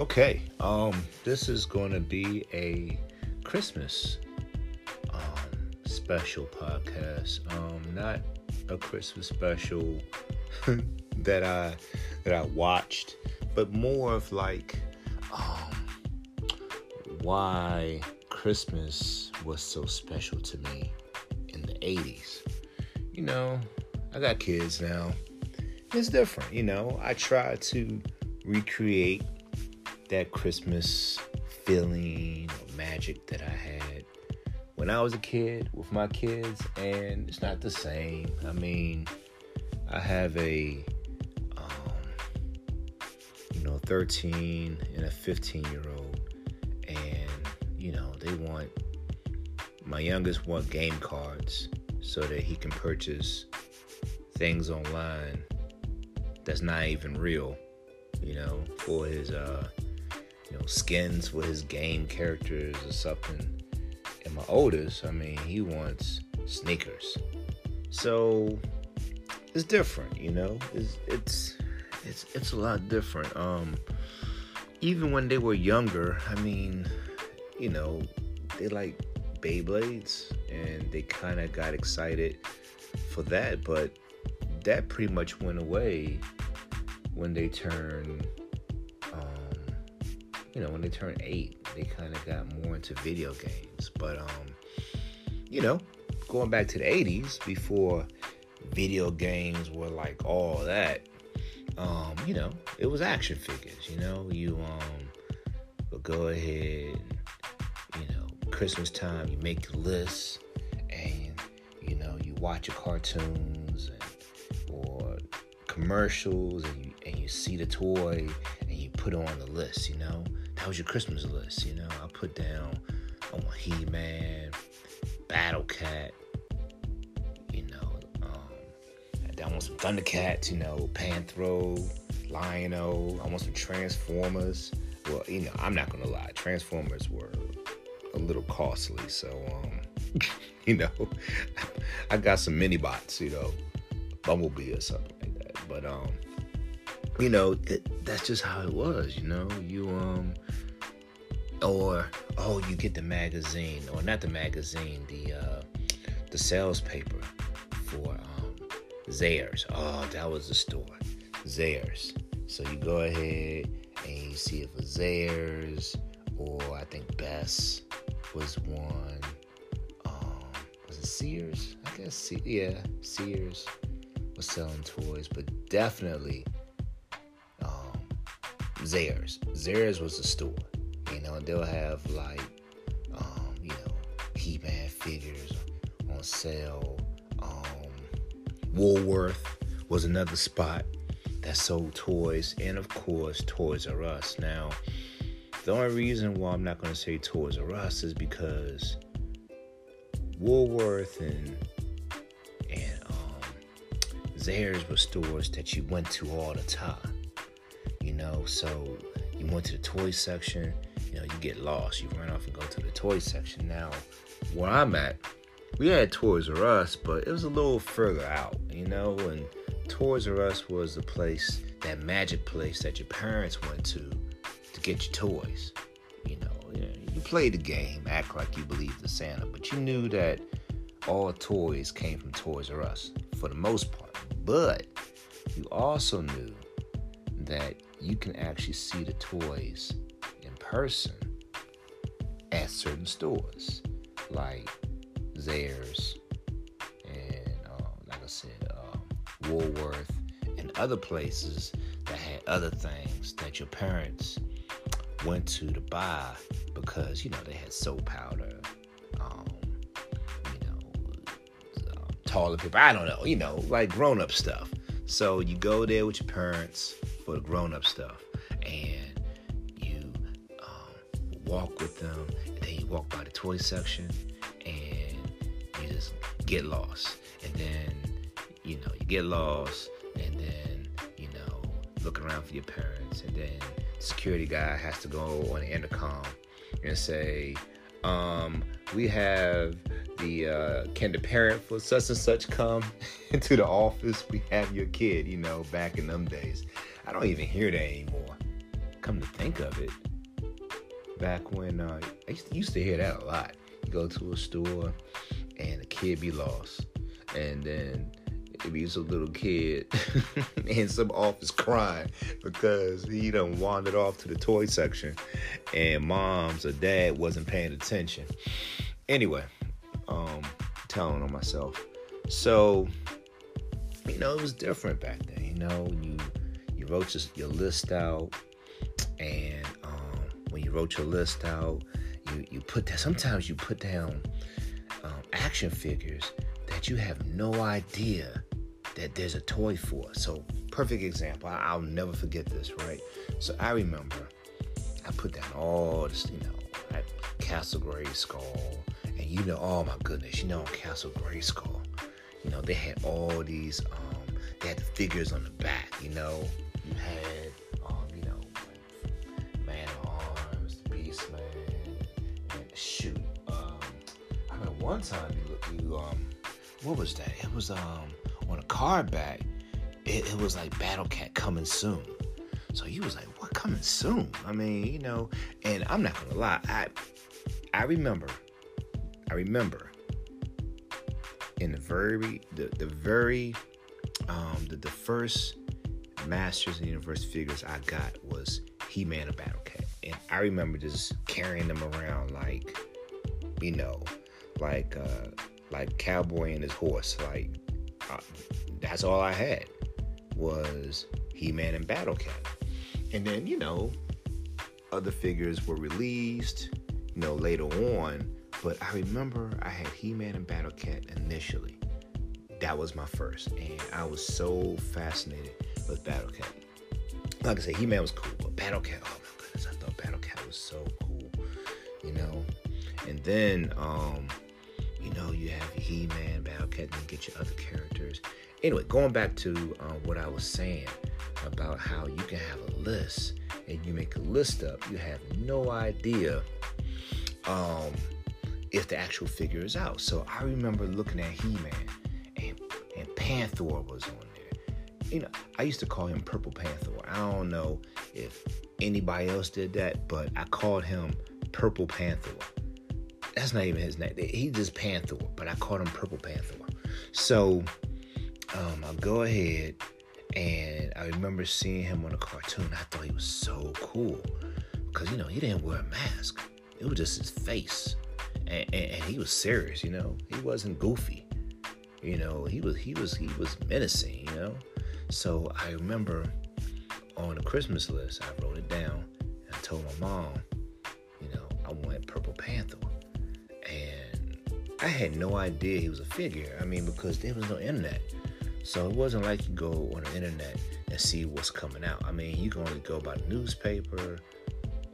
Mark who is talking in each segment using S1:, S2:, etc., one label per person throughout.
S1: Okay, um, this is going to be a Christmas um, special podcast. Um, not a Christmas special that I that I watched, but more of like um, why Christmas was so special to me in the '80s. You know, I got kids now. It's different, you know. I try to recreate that Christmas feeling or magic that I had when I was a kid with my kids, and it's not the same. I mean, I have a um, you know 13 and a 15 year old, and you know they want my youngest want game cards so that he can purchase things online that's not even real, you know, for his uh you know skins for his game characters or something. And my oldest, I mean, he wants sneakers. So it's different, you know. It's it's it's it's a lot different. Um even when they were younger, I mean, you know, they like Beyblades and they kind of got excited for that, but that pretty much went away when they turned, you know, when they turned eight. They kind of got more into video games. But, um, you know, going back to the 80s before video games were like all that, um, you know, it was action figures, you know, you, um, would go ahead you know, Christmas time, you make your lists and, you know, you watch your cartoons and or commercials and you, and you see the toy and you put it on the list, you know? That was your Christmas list, you know? I put down on my He Man, Battle Cat, you know, um, I want some Thundercats, you know, Panthro, Lion-O, I want some Transformers. Well, you know, I'm not gonna lie, Transformers were a little costly, so um, you know, I got some mini bots, you know, Bumblebee or something like that. But um, you know, it, that's just how it was. You know, you um, or oh, you get the magazine or not the magazine, the uh, the sales paper for um, Zayre's. Oh, that was the store, Zayre's. So you go ahead and you see if it for Zayre's, or I think Best was one. Um, was it Sears? I guess, yeah, Sears was selling toys, but definitely Zayre's. Zayre's was a store, you know, and they'll have like, um, you know, He-Man figures on sale. Um, Woolworth was another spot that sold toys, and of course, Toys R Us. Now, the only reason why I'm not going to say Toys R Us is because Woolworth and Zayre's were stores that you went to all the time. You know, so you went to the toy section, you know, you get lost. You run off and go to the toy section. Now, where I'm at, we had Toys R Us, but it was a little further out, you know, and Toys R Us was the place, that magic place that your parents went to to get your toys. You know, you played the game, act like you believed in Santa, but you knew that all toys came from Toys R Us for the most part. But you also knew that you can actually see the toys in person at certain stores like Zayre's and, um, like I said, um, Woolworth and other places that had other things that your parents went to to buy because, you know, they had soap powder, um, you know, toilet paper. I don't know, you know, like grown up stuff. So you go there with your parents for the grown up stuff, and you um, walk with them, and then you walk by the toy section, and you just get lost, and then you know you get lost, and then you know look around for your parents, and then security guy has to go on the intercom and say, um, "We have." the uh, can the parent for such and such come into the office? We have your kid, you know, back in them days. I don't even hear that anymore. come to think of it, back when uh, I used to, hear that a lot. You go to a store and a kid be lost, and then it be some little kid in some office crying because he done wandered off to the toy section, and mom's or dad wasn't paying attention. Anyway, um, telling on myself. So, you know, it was different back then. You know, you wrote your, your list out, and um, when you wrote your list out, you you put that. Sometimes you put down um, action figures that you have no idea that there's a toy for. So, perfect example. I, will never forget this. Right. So I remember I put down all this, you know, at Castle Grayskull, and you know, oh my goodness, you know, Castle Grayskull, you know, they had all these. Um, they had the figures on the back. You know, one time you you um what was that? It was um on a card back. It, it was like Battle Cat coming soon. So he was like, "What coming soon?" I mean, you know, and I'm not gonna lie. I I remember, I remember in the very the the very um the, the first Masters the Universe figures I got was He Man and Battle Cat, and I remember just carrying them around like, you know, like uh, like cowboy and his horse. Like uh, that's all I had was He-Man and Battle Cat, and then you know other figures were released, you know later on. But I remember I had He-Man and Battle Cat initially. That was my first, and I was so fascinated with Battle Cat. Like I said, He-Man was cool, but Battle Cat, oh my goodness, I thought Battle Cat was so cool, you know. And then um, you know, you have He Man, Cat, and get your other characters. Anyway, going back to uh, what I was saying about how you can have a list and you make a list up, you have no idea um, if the actual figure is out. So I remember looking at He Man and, and Panthor was on there. You know, I used to call him Purple Panther. I don't know if anybody else did that, but I called him Purple Panthor that's not even his name. He just Panther, but I called him Purple Panther. So um, I'll go ahead and I remember seeing him on a cartoon. I thought he was so cool because you know he didn't wear a mask. It was just his face, and, and, and he was serious. You know, he wasn't goofy. You know, he was he was he was menacing. You know, so I remember on the Christmas list, I wrote it down and I told my mom, you know, I want Purple Panther. I had no idea he was a figure. I mean, because there was no internet. So it wasn't like you go on the internet and see what's coming out. I mean, you can only go by newspaper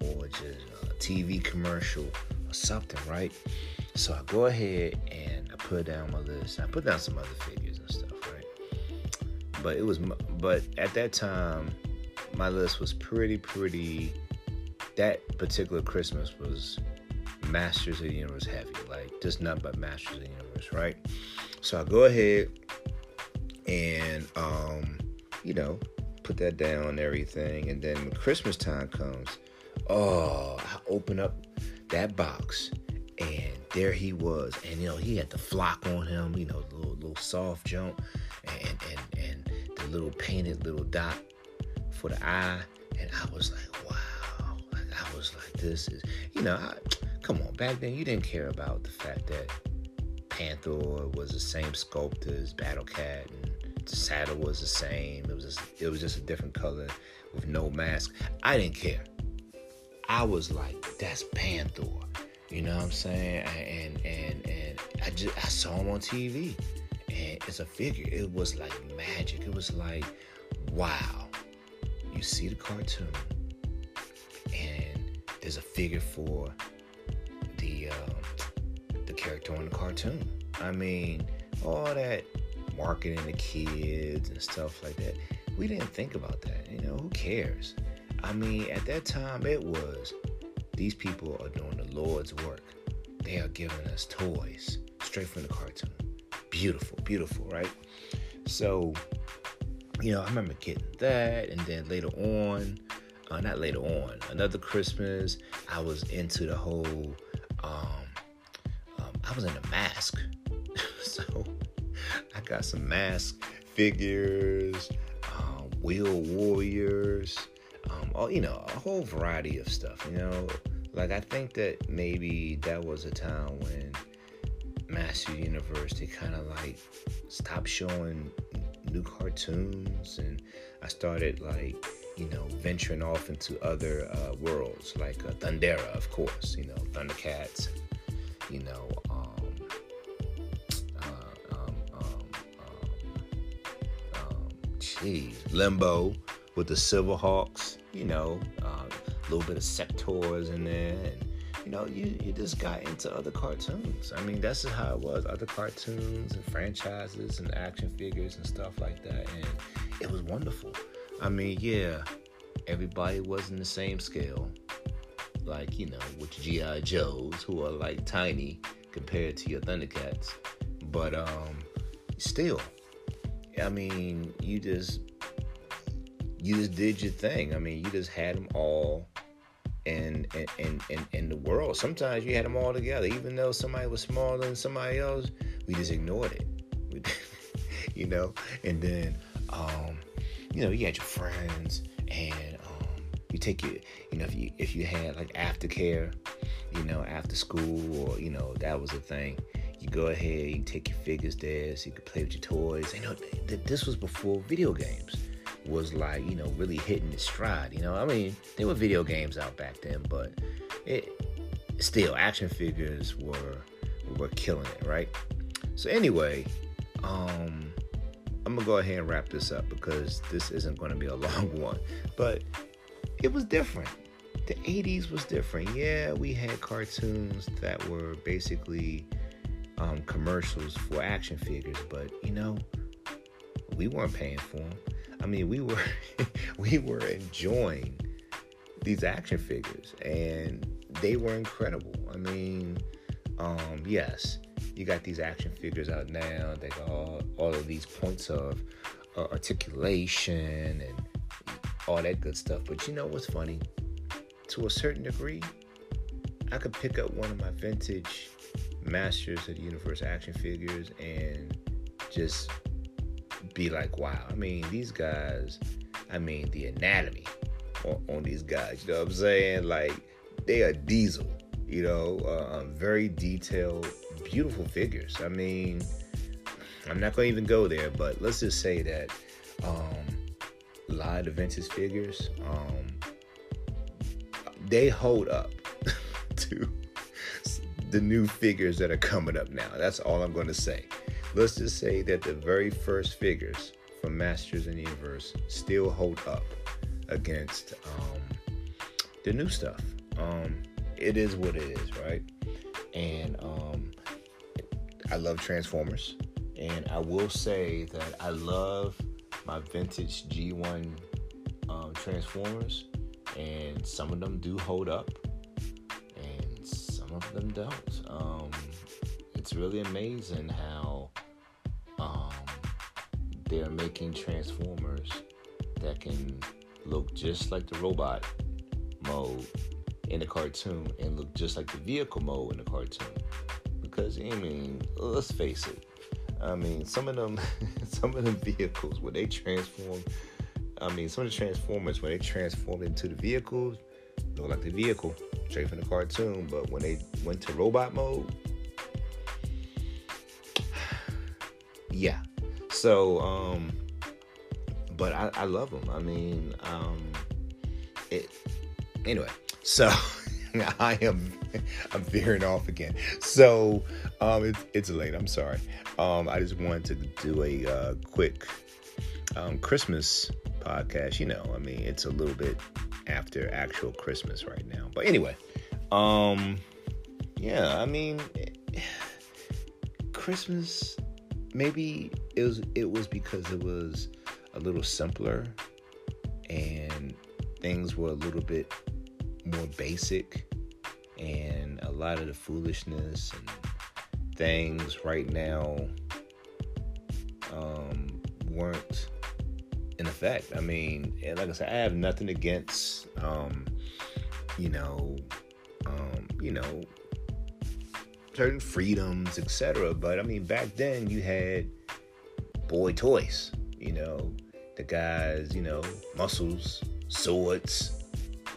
S1: or just a TV commercial or something, right? So I go ahead and I put down my list. I put down some other figures and stuff, right? But it was, but at that time, my list was pretty, pretty. That particular Christmas was Masters of the Universe heavy, like just not but Masters of the Universe, right? So I go ahead and um, you know, put that down and everything, and then when Christmas time comes, oh, I open up that box and there he was, and you know he had the flock on him, you know, the little little soft jump, and and and the little painted little dot for the eye, and I was like, wow, I was like, this is, you know, I, come on, back then you didn't care about the fact that Panther was the same sculpt as Battle Cat and the saddle was the same. It was just, it was just a different color with no mask. I didn't care. I was like, that's Panther. You know what I'm saying? And and and I just I saw him on TV. And it's a figure. It was like magic. It was like, wow. You see the cartoon and there's a figure for the um, the character on the cartoon. I mean, all that marketing to kids and stuff like that. We didn't think about that. You know, who cares? I mean, at that time, it was these people are doing the Lord's work. They are giving us toys straight from the cartoon. Beautiful, beautiful, right? So, you know, I remember getting that, and then later on, uh, not later on, another Christmas, I was into the whole, um, um I was in a mask. so I got some M.A.S.K. figures, um, Wheeled Warriors, um, all, you know, a whole variety of stuff, you know. Like I think that maybe that was a time when Master Universe they kind of like stopped showing new cartoons, and I started like you know venturing off into other uh, worlds like uh, Thundera, of course, you know Thundercats, you know. Um, uh, um, um, um, geez, Limbo with the Silverhawks, you know, uh, a little bit of Sectaurs in there, and you know, you, you just got into other cartoons. I mean, that's just how it was. Other cartoons and franchises and action figures and stuff like that. And it was wonderful. I mean, yeah, everybody wasn't the same scale. Like, you know, with G.I. Joes, who are like tiny compared to your Thundercats. But um still, I mean, you just you just did your thing. I mean, you just had them all in in, in, in the world. Sometimes you had them all together, even though somebody was smaller than somebody else. We just ignored it, you know. And then, um, you know, you had your friends, and um, you take your, you know, if you if you had like aftercare, you know, after school, or you know, that was a thing. You go ahead, you take your figures there, so you could play with your toys. You know, this was before video games was like, you know, really hitting its stride. You know, I mean, there were video games out back then, but it still action figures were were killing it, right? So anyway, um I'm gonna go ahead and wrap this up because this isn't gonna be a long one. But it was different. The 80s was different. Yeah, we had cartoons that were basically um, commercials for action figures, but you know, we weren't paying for them. I mean, we were we were enjoying these action figures, and they were incredible. I mean, um, yes, you got these action figures out now. They got all, all of these points of uh, articulation and all that good stuff. But you know what's funny? To a certain degree, I could pick up one of my vintage Masters of the Universe action figures and just be like, wow. I mean, these guys, I mean, the anatomy on, on these guys, you know what I'm saying? Like, they are diesel, you know, uh, um, very detailed, beautiful figures. I mean, I'm not going to even go there, but let's just say that um, a lot of the vintage figures, um, they hold up to the new figures that are coming up now. That's all I'm going to say let's just say that the very first figures from Masters in the Universe still hold up against um, the new stuff. Um, it is what it is, right? And um, I love Transformers, and I will say that I love my vintage G1 um, Transformers, and some of them do hold up, and some of them don't. Um, it's really amazing how they are making transformers that can look just like the robot mode in the cartoon and look just like the vehicle mode in the cartoon. Because I mean, let's face it. I mean, some of them, some of them vehicles when they transform. I mean, some of the transformers when they transform into the vehicles, look like the vehicle straight from the cartoon. But when they went to robot mode, yeah, so, um, but I, I love them. I mean, um, it. Anyway, so I am I'm veering off again. So um, it's it's late. I'm sorry. Um, I just wanted to do a uh, quick um, Christmas podcast. You know, I mean, it's a little bit after actual Christmas right now. But anyway, um, yeah, I mean, Christmas maybe it was it was because it was a little simpler and things were a little bit more basic and a lot of the foolishness and things right now um, weren't in effect. I mean, like I said, I have nothing against, um, you know, um, you know, certain freedoms, etc. But I mean, back then you had boy toys. You know, the guys, you know, muscles, swords.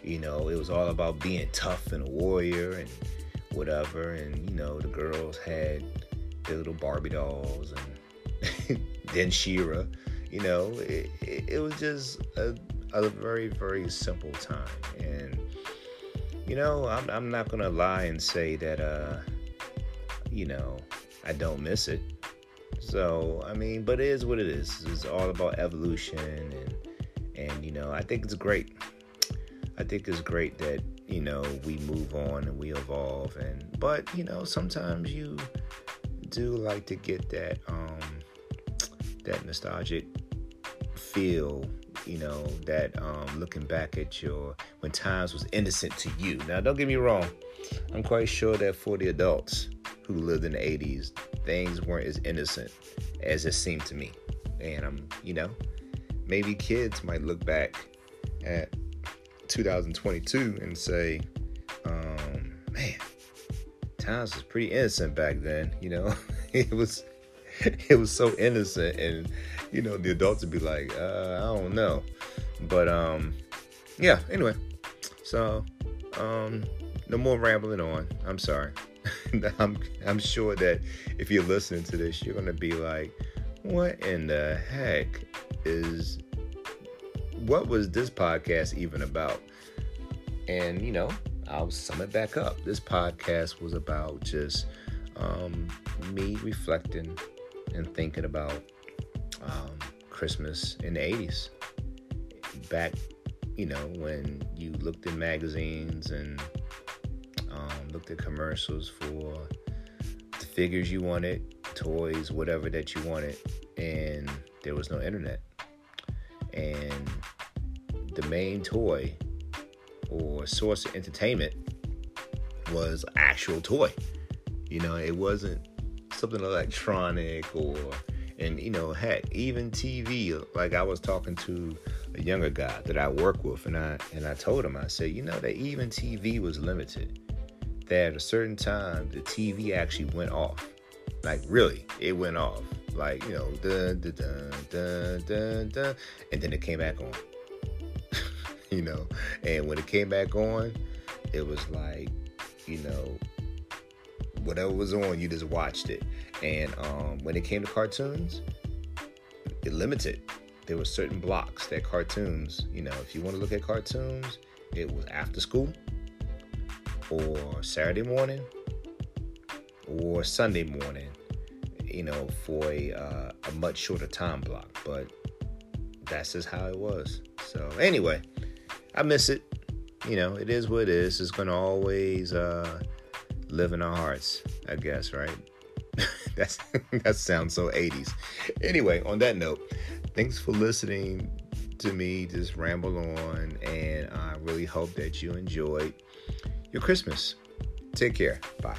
S1: You know, it was all about being tough and a warrior and whatever. And you know, the girls had their little Barbie dolls and then She-Ra. You know, it, it, it was just a, a very, very simple time. And, you know, I'm, I'm not going to lie and say that, uh, you know, I don't miss it. So, I mean, but it is what it is. It's all about evolution and, and, you know, I think it's great. I think it's great that, you know, we move on and we evolve and, but, you know, sometimes you do like to get that, um, that nostalgic feel you know that um, looking back at your when times was innocent to you. Now don't get me wrong i'm quite sure that for the adults who lived in the 80s things weren't as innocent as it seemed to me. And i'm you know maybe kids might look back at 2022 and say um, man times was pretty innocent back then you know? It was it was so innocent and you know the adults would be like uh, i don't know. But um yeah anyway. So um no more rambling on. I'm sorry. I'm i'm sure that if you're listening to this you're gonna be like what in the heck is what was this podcast even about and you know i'll sum it back up this podcast was about just um, me reflecting and thinking about um, Christmas in the 80s. Back, you know, when you looked in magazines and um, looked at commercials for the figures you wanted, toys, whatever that you wanted, and there was no internet. And the main toy or source of entertainment was actual toy. You know, it wasn't something electronic or and you know heck even tv like i was talking to a younger guy that i work with and i and i told him i said you know that even tv was limited. That at a certain time the tv actually went off. Like really it went off. Like you know dun, dun, dun, dun, dun, dun, and then it came back on you know and when it came back on it was like you know whatever was on, you just watched it. And um, when it came to cartoons, it limited. There were certain blocks that cartoons, you know, if you want to look at cartoons, it was after school or Saturday morning or Sunday morning, you know, for a, uh, a much shorter time block. But that's just how it was. So anyway, I miss it. You know, it is what it is. It's gonna always uh, live in our hearts, I guess, right? That's that sounds so 80s. Anyway, on that note, thanks for listening to me just ramble on and I really hope that you enjoyed your Christmas. Take care. Bye.